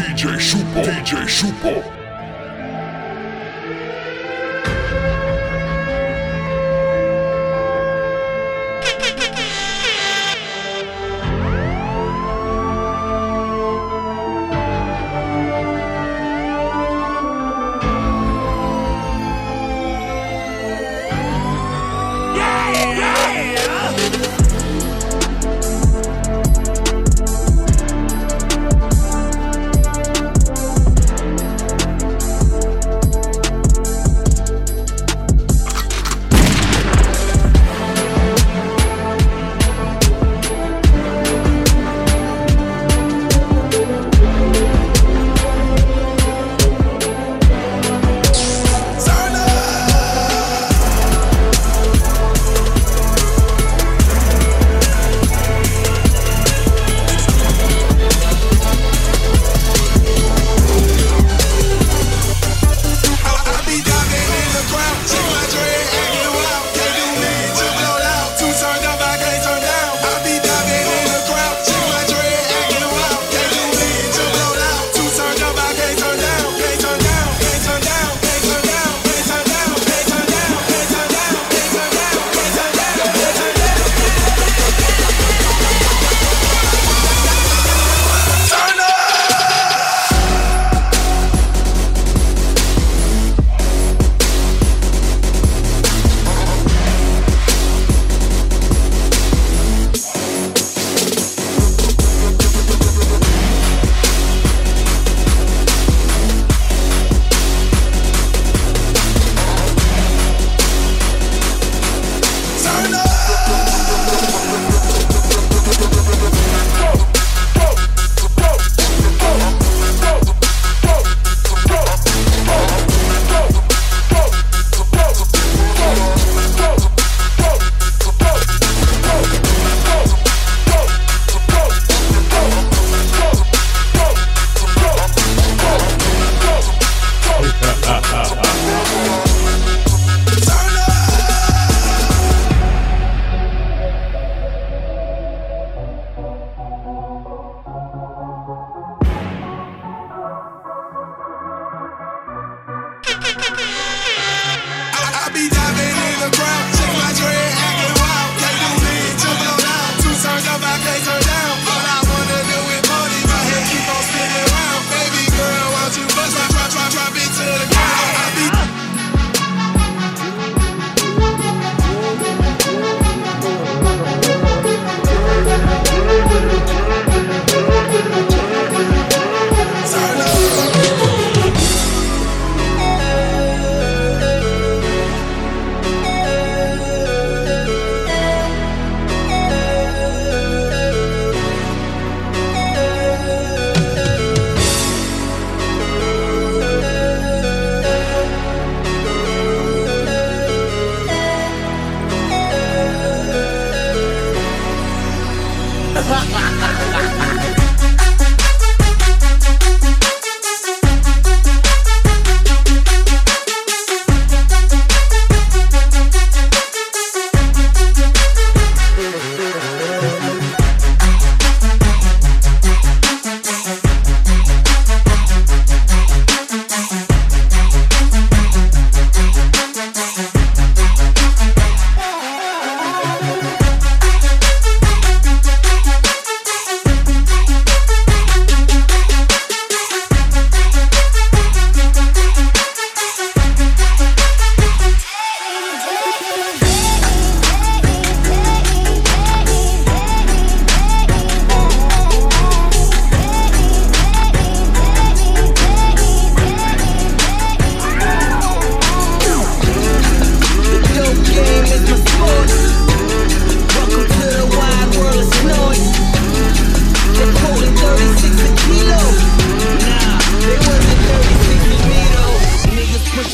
DJ Shupo，DJ Shupo。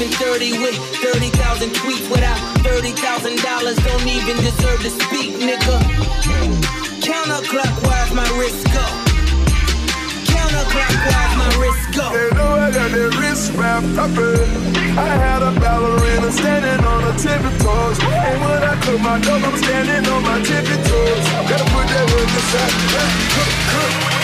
30 with 30,000 tweets without $30,000. Don't even deserve to speak, nigga. Counterclockwise, my wrist go. Counterclockwise, my wrist go. They know I got that wrist wrapped up. I had a ballerina standing on her tippy toes. And when I cook my dog, I'm standing on my tippy toes. Gotta put that work aside. Cook, cook.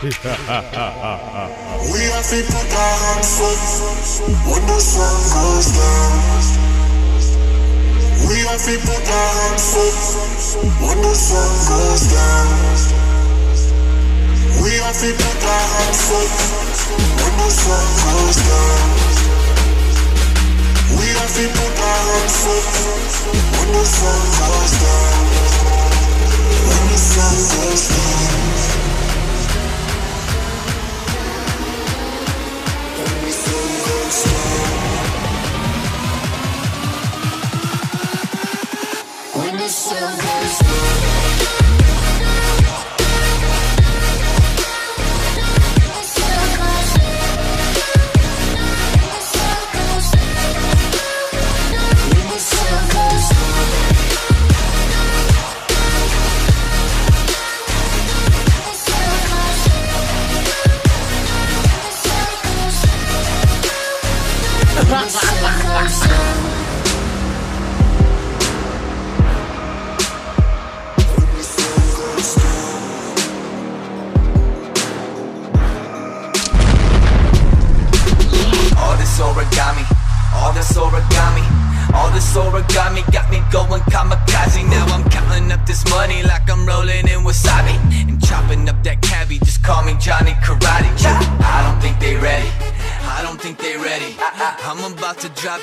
we have to put our hands up when the sun goes down. We have to put our hands up when the sun goes down. We have to put our hands up when the sun goes down. We have to put our hands up when the sun goes down. When the sun goes down. When the silver's gone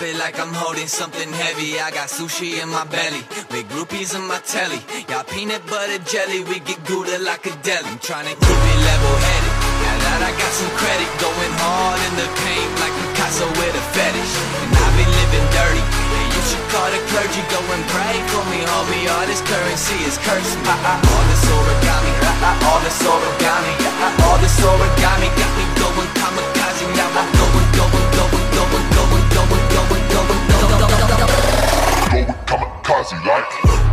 it like I'm holding something heavy. I got sushi in my belly, with groupies in my telly. Y'all peanut butter jelly, we get Gouda like a deli. I'm trying to keep it level headed. Now that I got some credit, going hard in the paint like Picasso with a fetish. And I've been living dirty. And you should call the clergy, go and pray for me, homie. All this currency is cursed me. All this origami, all this origami, all this origami got me going kamikaze. Now I'm going, kamikaze like.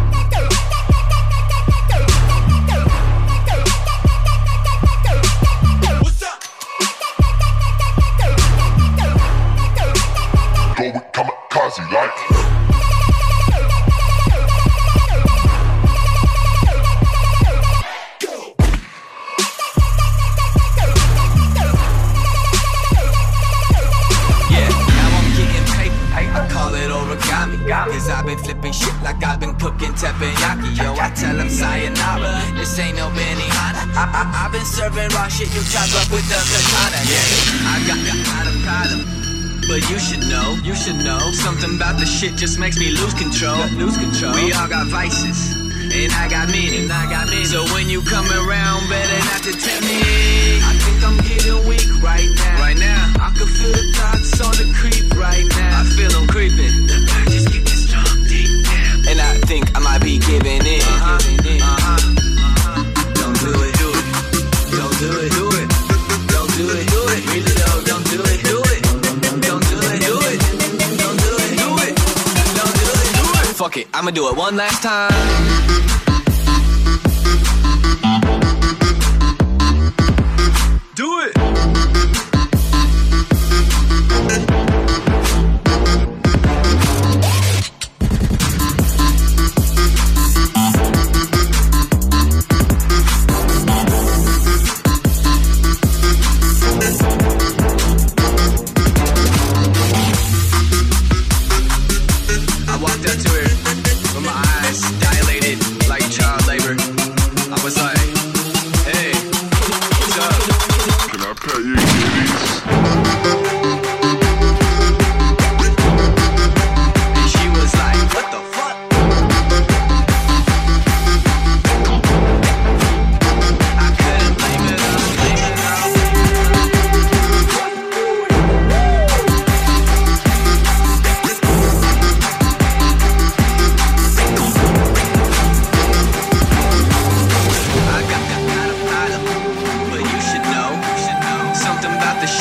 Should know. Something about the shit just makes me lose control. Lose control. We all got vices And I got meaning, I got meaning So when you come around, better not to tempt me. I think I'm getting weak right now. Right now. I can feel the thoughts on the creep right now. I feel them creeping. The urges get strong deep down. And I think I might be giving in. Uh-huh, Fuck it, I'ma do it one last time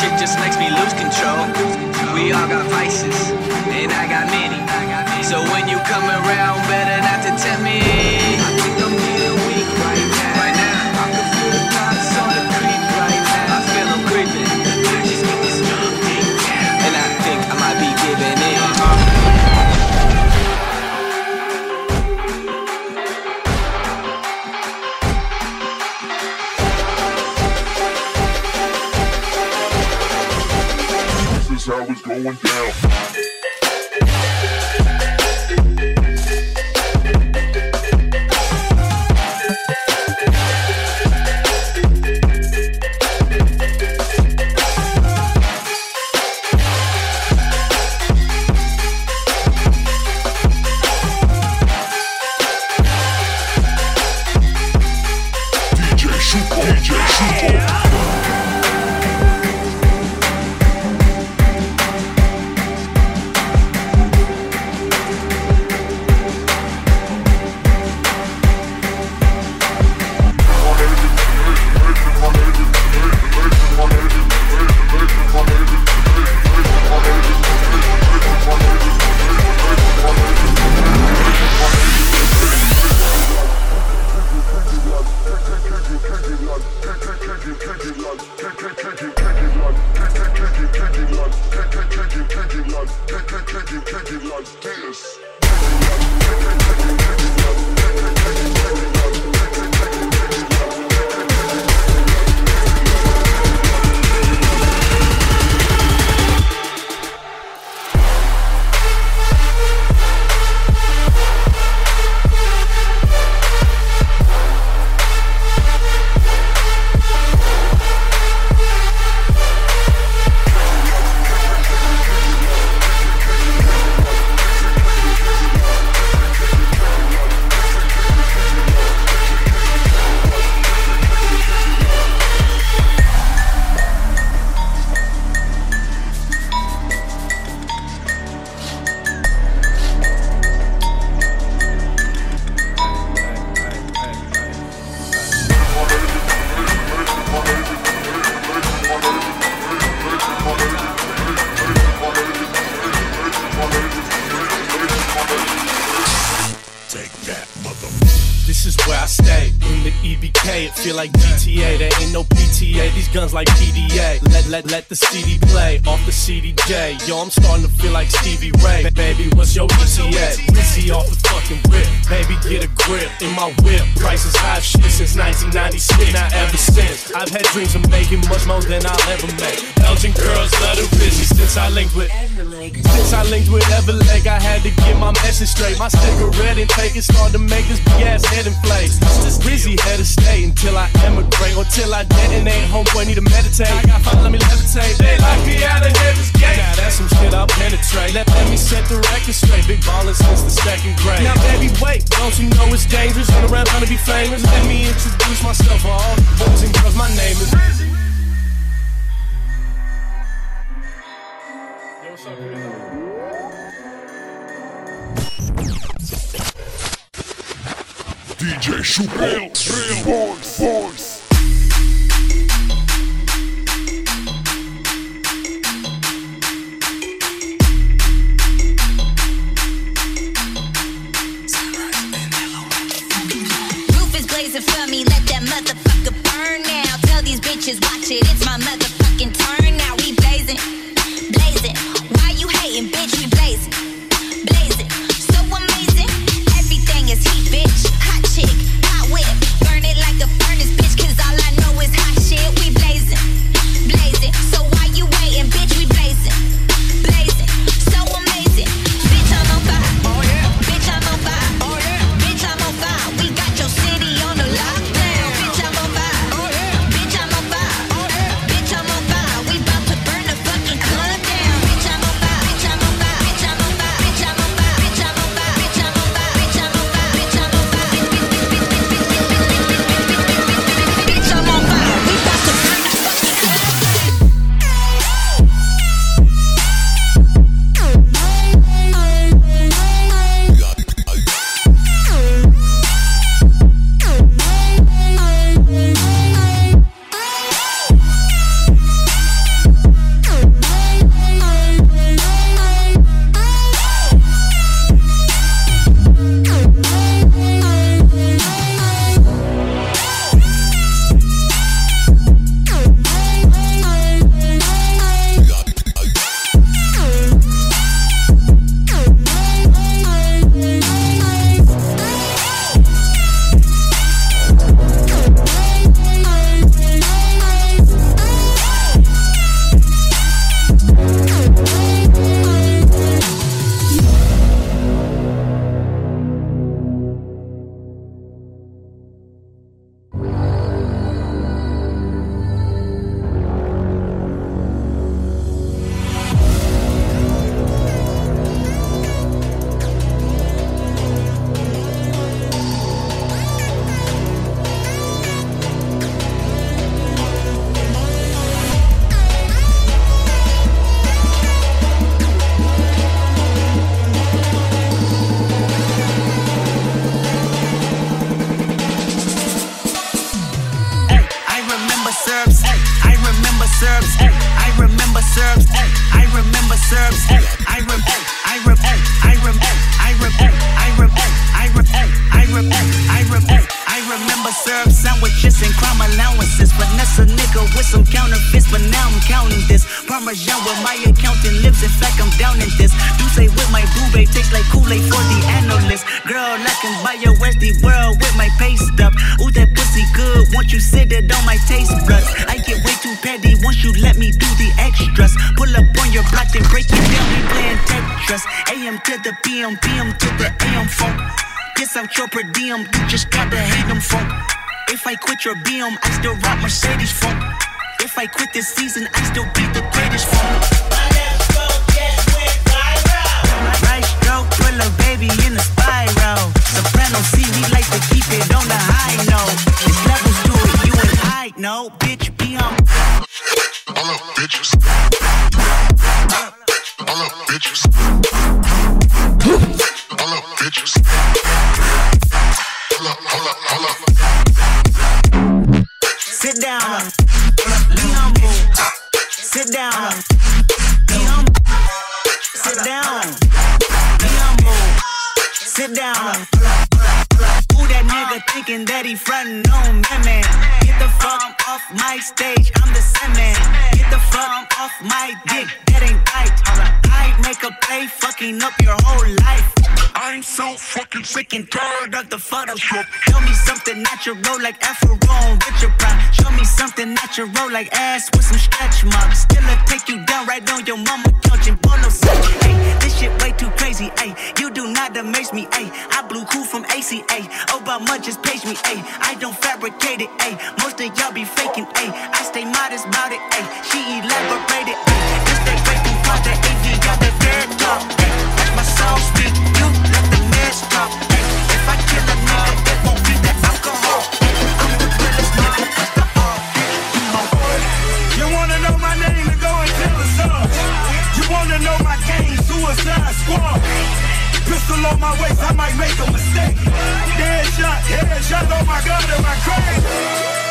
shit just makes me lose control. We all got vices, and I got many. So when you come around, better not to tempt me. Going down. My cigarette intake is starting to make this big ass head inflate. Rizzy had to stay until I emigrate or till I detonate. Homeboy need to meditate. I got five, let me levitate. They lock me out of heaven's gate. Now that's some shit I'll penetrate. Let, let me set the record straight. Big ballin' since the second grade. Now baby, wait, don't you know it's dangerous? Run around trying to be famous. Let me introduce myself. All the boys and girls, my name is Rizzy. Super, real, real. PM, PM to the AM phone. Piss out your per diem, you just gotta hate them phone. If I quit your BM, I still rock Mercedes phone. If I quit this season, I still be the greatest phone. Right stroke, put a baby in a spiral. Soprano C, we like to keep it on the high note. There's levels to it, you and I know. Bitch, be on. All up, bitches. All up, bitches. Up, bitches. Hold up, hold up. Sit down. Be humble. Sit down. Be humble. Sit down. Be humble. Sit down. Who that nigga thinking that he frontin' on me, man. Get the fuck off my stage, I'm the. Get the fuck off my dick, that ain't right. I make a play, fucking up your whole life. I'm so fucking sick and tired of the Photoshop. Show me something natural like Afro Richard Pryor. Show me something natural like ass with some stretch marks. Still I take you down right on your mama couch and polo set. Hey, this shit way too crazy. Hey, you do not amaze me. Hey, I blew cool from ACA. Obama just page me. Hey, I don't fabricate it. Hey, most of y'all be faking. Hey, I stay modest about it. Hey, she elaborated. Hey, this they breaking part the AV got the dead talk. Hey, my soul speak. You I might make a mistake. Dead shot, head shot, oh my god, am I crazy?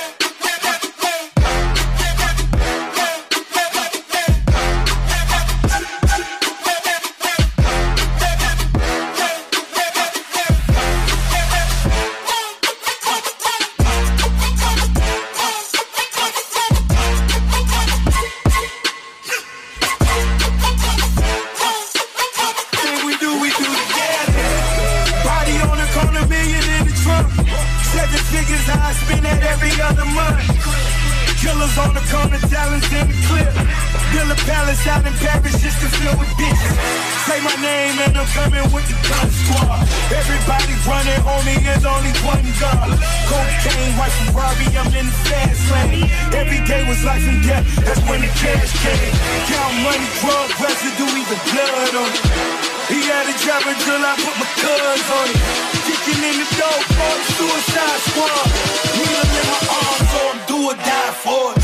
Die for it.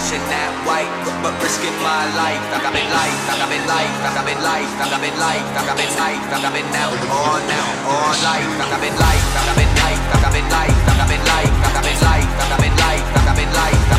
pushing that white, but risking my life. I've been life, I've been life, I've been life, I've been life, I've been life, I've been out, on now. on life. I've been life, I've been life, I've been life, I've been life, I've been life, I've been life, I've been life.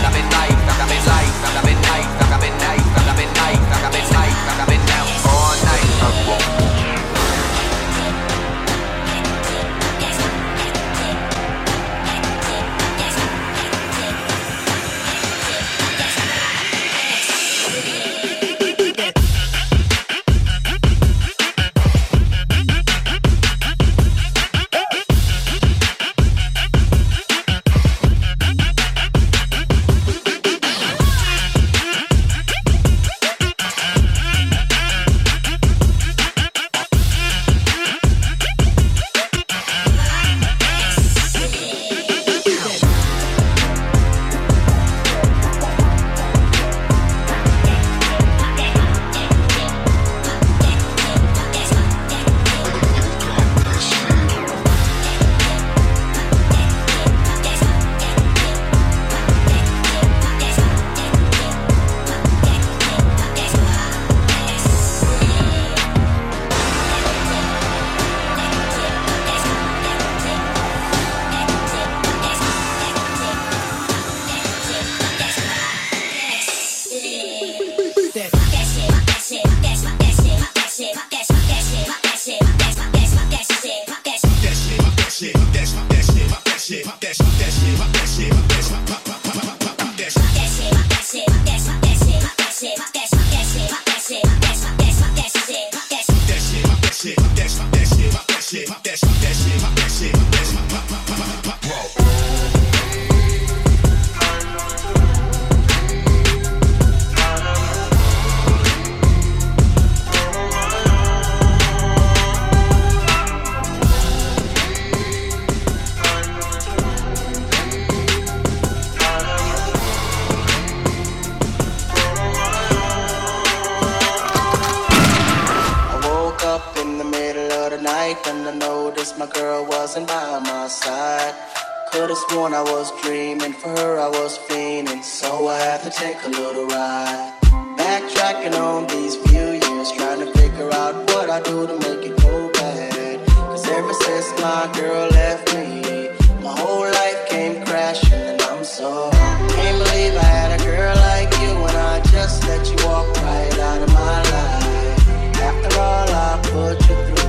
My girl wasn't by my side. Could've sworn I was dreaming, for her I was fiending, so I had to take a little ride. Backtracking on these few years, trying to figure out what I do to make it go bad. Cause ever since my girl left me, my whole life came crashing and I'm so can't believe I had a girl like you and I just let you walk right out of my life. After all I put you through,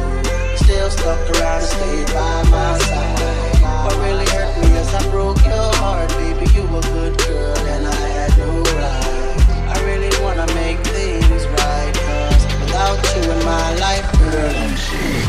stuck around and stayed by my side. What really hurt me is I broke your heart, baby. You were a good girl and I had no right. I really wanna make things right, cause without you in my life, girl, I'm Mr.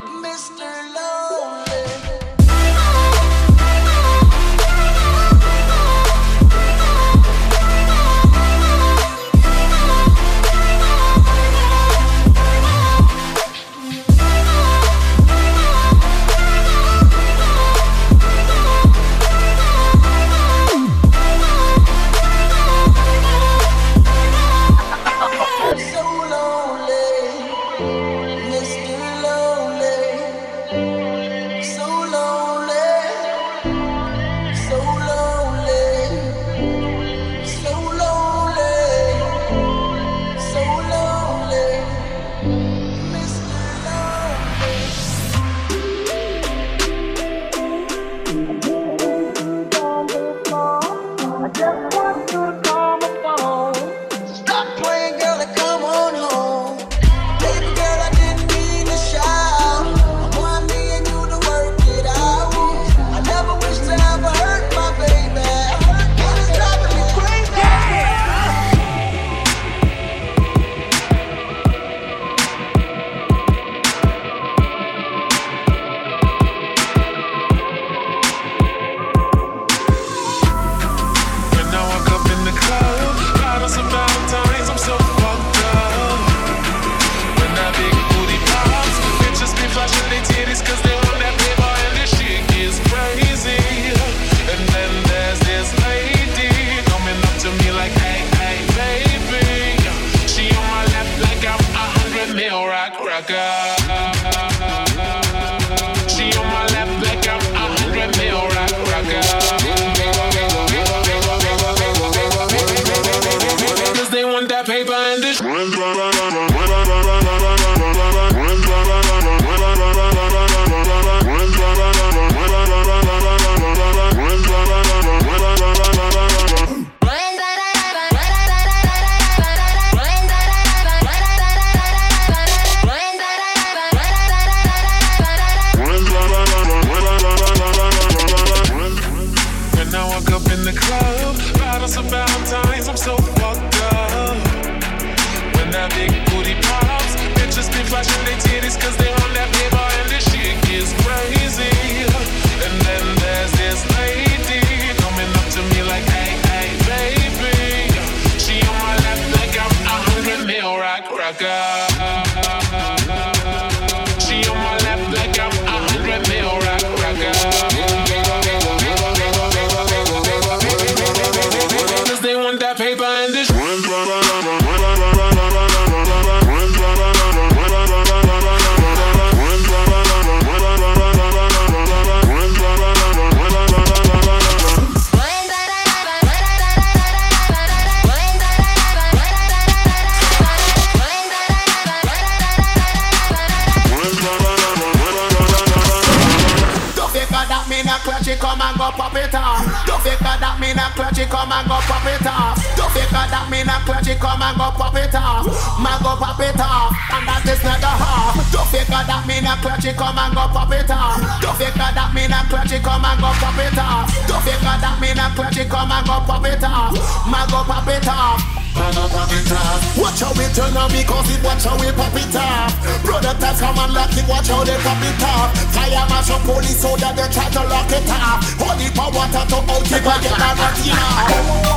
figure that me not clutch it, come and go pop it off. Man go pop it off. Man go pop it off. Watch how we turn on cause it watch how we pop it off. Brother tats come and lock it, watch how they pop it off. Fire mash up police so that they try to lock it off. Holy power water to out it, but get that now.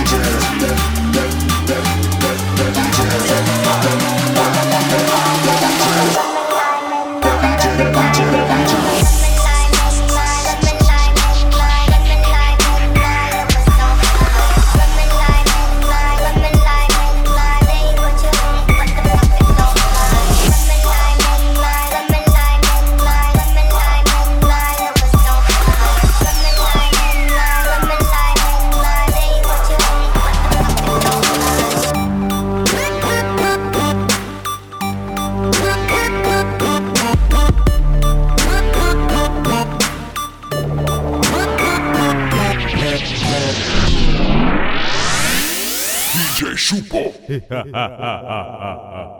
DJ Shupo.